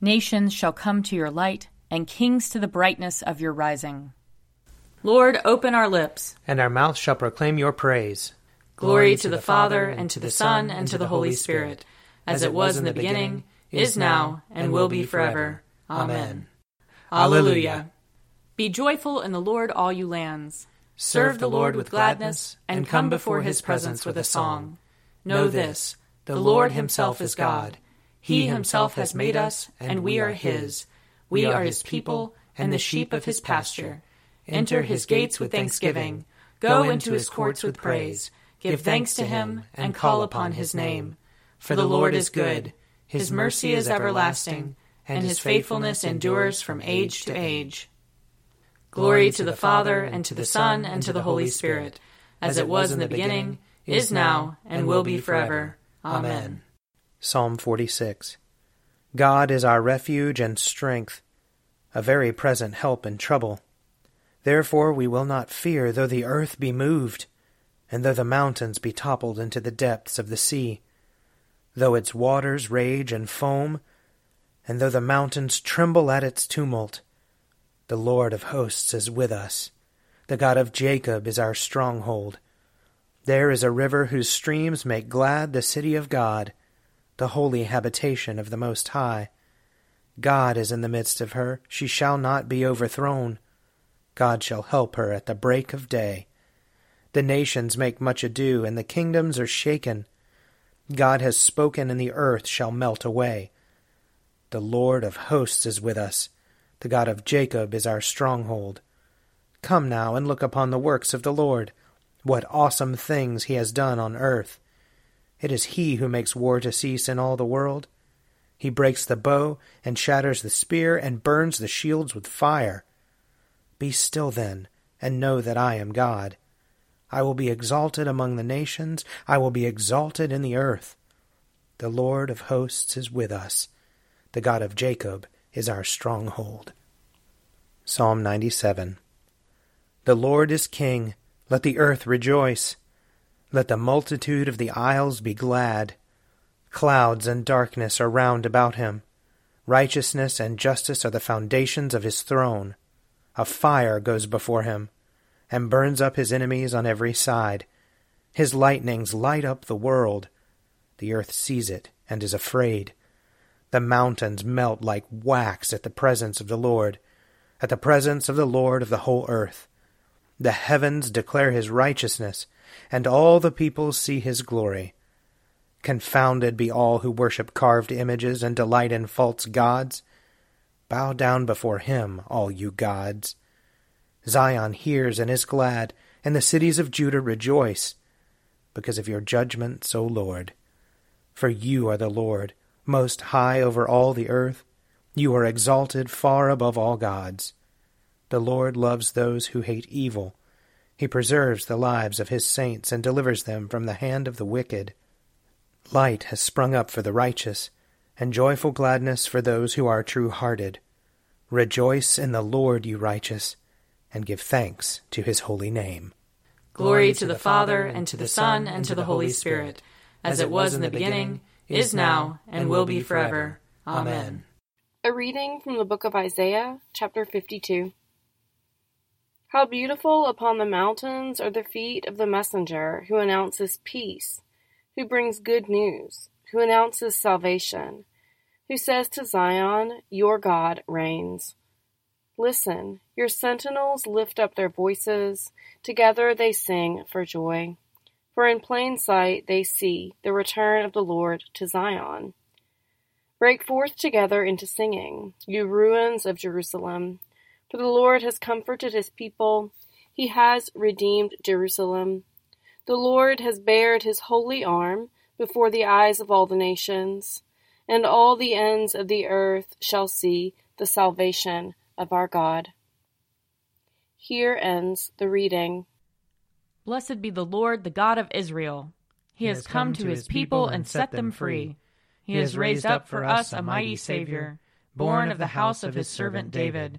Nations shall come to your light, and kings to the brightness of your rising. Lord, open our lips, and our mouth shall proclaim your praise. Glory to the Father, and to the Son, and to the Holy Spirit, as it was in the beginning, is now, and will be forever. Amen. Alleluia. Be joyful in the Lord, all you lands. Serve the Lord with gladness, and come before his presence with a song. Know this the Lord himself is God. He himself has made us, and we are his. We are his people, and the sheep of his pasture. Enter his gates with thanksgiving. Go into his courts with praise. Give thanks to him, and call upon his name. For the Lord is good. His mercy is everlasting, and his faithfulness endures from age to age. Glory to the Father, and to the Son, and to the Holy Spirit, as it was in the beginning, is now, and will be forever. Amen. Psalm 46 God is our refuge and strength, a very present help in trouble. Therefore we will not fear though the earth be moved, and though the mountains be toppled into the depths of the sea, though its waters rage and foam, and though the mountains tremble at its tumult. The Lord of hosts is with us. The God of Jacob is our stronghold. There is a river whose streams make glad the city of God the holy habitation of the Most High. God is in the midst of her, she shall not be overthrown. God shall help her at the break of day. The nations make much ado, and the kingdoms are shaken. God has spoken, and the earth shall melt away. The Lord of hosts is with us. The God of Jacob is our stronghold. Come now and look upon the works of the Lord, what awesome things he has done on earth. It is he who makes war to cease in all the world. He breaks the bow, and shatters the spear, and burns the shields with fire. Be still then, and know that I am God. I will be exalted among the nations, I will be exalted in the earth. The Lord of hosts is with us. The God of Jacob is our stronghold. Psalm 97 The Lord is King. Let the earth rejoice. Let the multitude of the isles be glad. Clouds and darkness are round about him. Righteousness and justice are the foundations of his throne. A fire goes before him, and burns up his enemies on every side. His lightnings light up the world. The earth sees it and is afraid. The mountains melt like wax at the presence of the Lord, at the presence of the Lord of the whole earth. The heavens declare his righteousness and all the people see his glory. Confounded be all who worship carved images and delight in false gods. Bow down before him, all you gods. Zion hears and is glad, and the cities of Judah rejoice, because of your judgments, O Lord. For you are the Lord, most high over all the earth. You are exalted far above all gods. The Lord loves those who hate evil he preserves the lives of his saints and delivers them from the hand of the wicked. Light has sprung up for the righteous, and joyful gladness for those who are true hearted. Rejoice in the Lord, you righteous, and give thanks to his holy name. Glory to the Father, and to the Son, and to the Holy Spirit, as it was in the beginning, is now, and will be forever. Amen. A reading from the book of Isaiah, chapter 52. How beautiful upon the mountains are the feet of the messenger who announces peace, who brings good news, who announces salvation, who says to Zion, Your God reigns. Listen, your sentinels lift up their voices, together they sing for joy. For in plain sight they see the return of the Lord to Zion. Break forth together into singing, you ruins of Jerusalem. For the Lord has comforted his people, he has redeemed Jerusalem. The Lord has bared his holy arm before the eyes of all the nations, and all the ends of the earth shall see the salvation of our God. Here ends the reading. Blessed be the Lord, the God of Israel. He, he has come, come to his people and set them free. He has raised up for us a mighty Savior, born of the house of his servant David.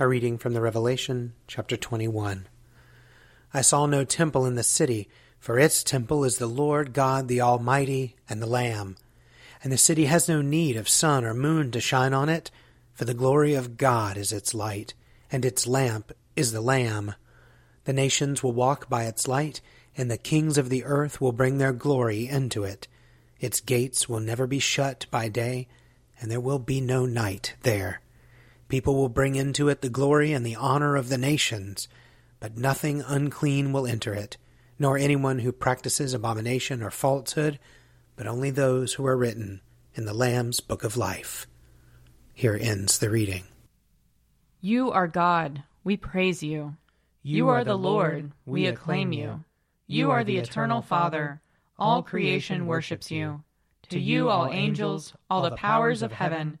A reading from the Revelation, chapter 21. I saw no temple in the city, for its temple is the Lord God the Almighty and the Lamb. And the city has no need of sun or moon to shine on it for the glory of God is its light, and its lamp is the Lamb. The nations will walk by its light, and the kings of the earth will bring their glory into it. Its gates will never be shut by day, and there will be no night there. People will bring into it the glory and the honor of the nations, but nothing unclean will enter it, nor anyone who practices abomination or falsehood, but only those who are written in the Lamb's book of life. Here ends the reading. You are God, we praise you. You are the Lord, we acclaim you. You are the eternal Father, all creation worships you. To you, all angels, all the powers of heaven,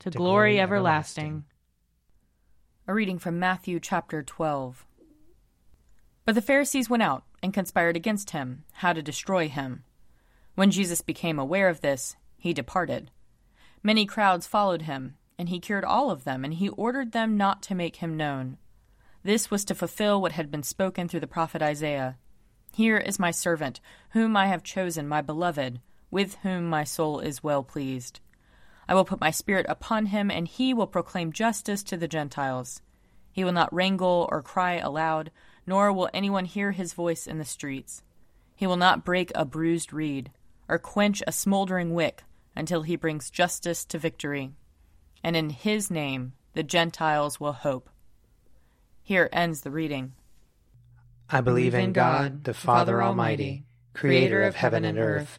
to glory everlasting. A reading from Matthew chapter 12. But the Pharisees went out and conspired against him, how to destroy him. When Jesus became aware of this, he departed. Many crowds followed him, and he cured all of them, and he ordered them not to make him known. This was to fulfill what had been spoken through the prophet Isaiah. Here is my servant, whom I have chosen, my beloved, with whom my soul is well pleased. I will put my spirit upon him, and he will proclaim justice to the Gentiles. He will not wrangle or cry aloud, nor will anyone hear his voice in the streets. He will not break a bruised reed, or quench a smoldering wick until he brings justice to victory. And in his name the Gentiles will hope. Here ends the reading. I believe in God, the Father Almighty, creator of heaven and earth.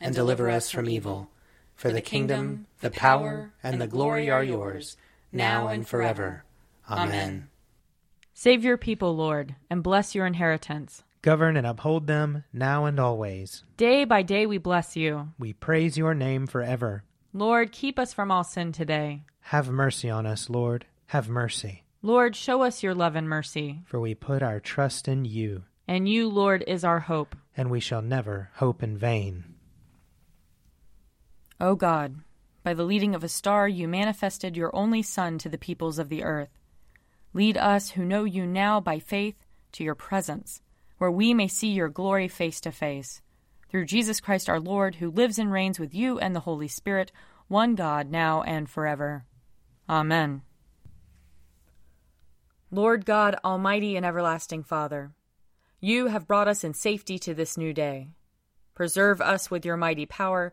and deliver us from evil. For the kingdom, the power, and the glory are yours, now and forever. Amen. Save your people, Lord, and bless your inheritance. Govern and uphold them now and always. Day by day we bless you. We praise your name forever. Lord, keep us from all sin today. Have mercy on us, Lord. Have mercy. Lord, show us your love and mercy. For we put our trust in you. And you, Lord, is our hope. and we shall never hope in vain. O God, by the leading of a star you manifested your only Son to the peoples of the earth. Lead us who know you now by faith to your presence, where we may see your glory face to face. Through Jesus Christ our Lord, who lives and reigns with you and the Holy Spirit, one God, now and forever. Amen. Lord God, Almighty and everlasting Father, you have brought us in safety to this new day. Preserve us with your mighty power,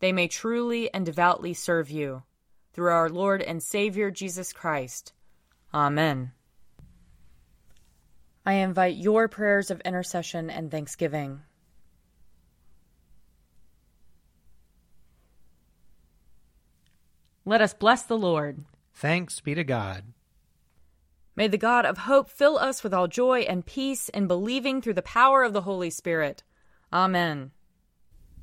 they may truly and devoutly serve you. Through our Lord and Savior Jesus Christ. Amen. I invite your prayers of intercession and thanksgiving. Let us bless the Lord. Thanks be to God. May the God of hope fill us with all joy and peace in believing through the power of the Holy Spirit. Amen.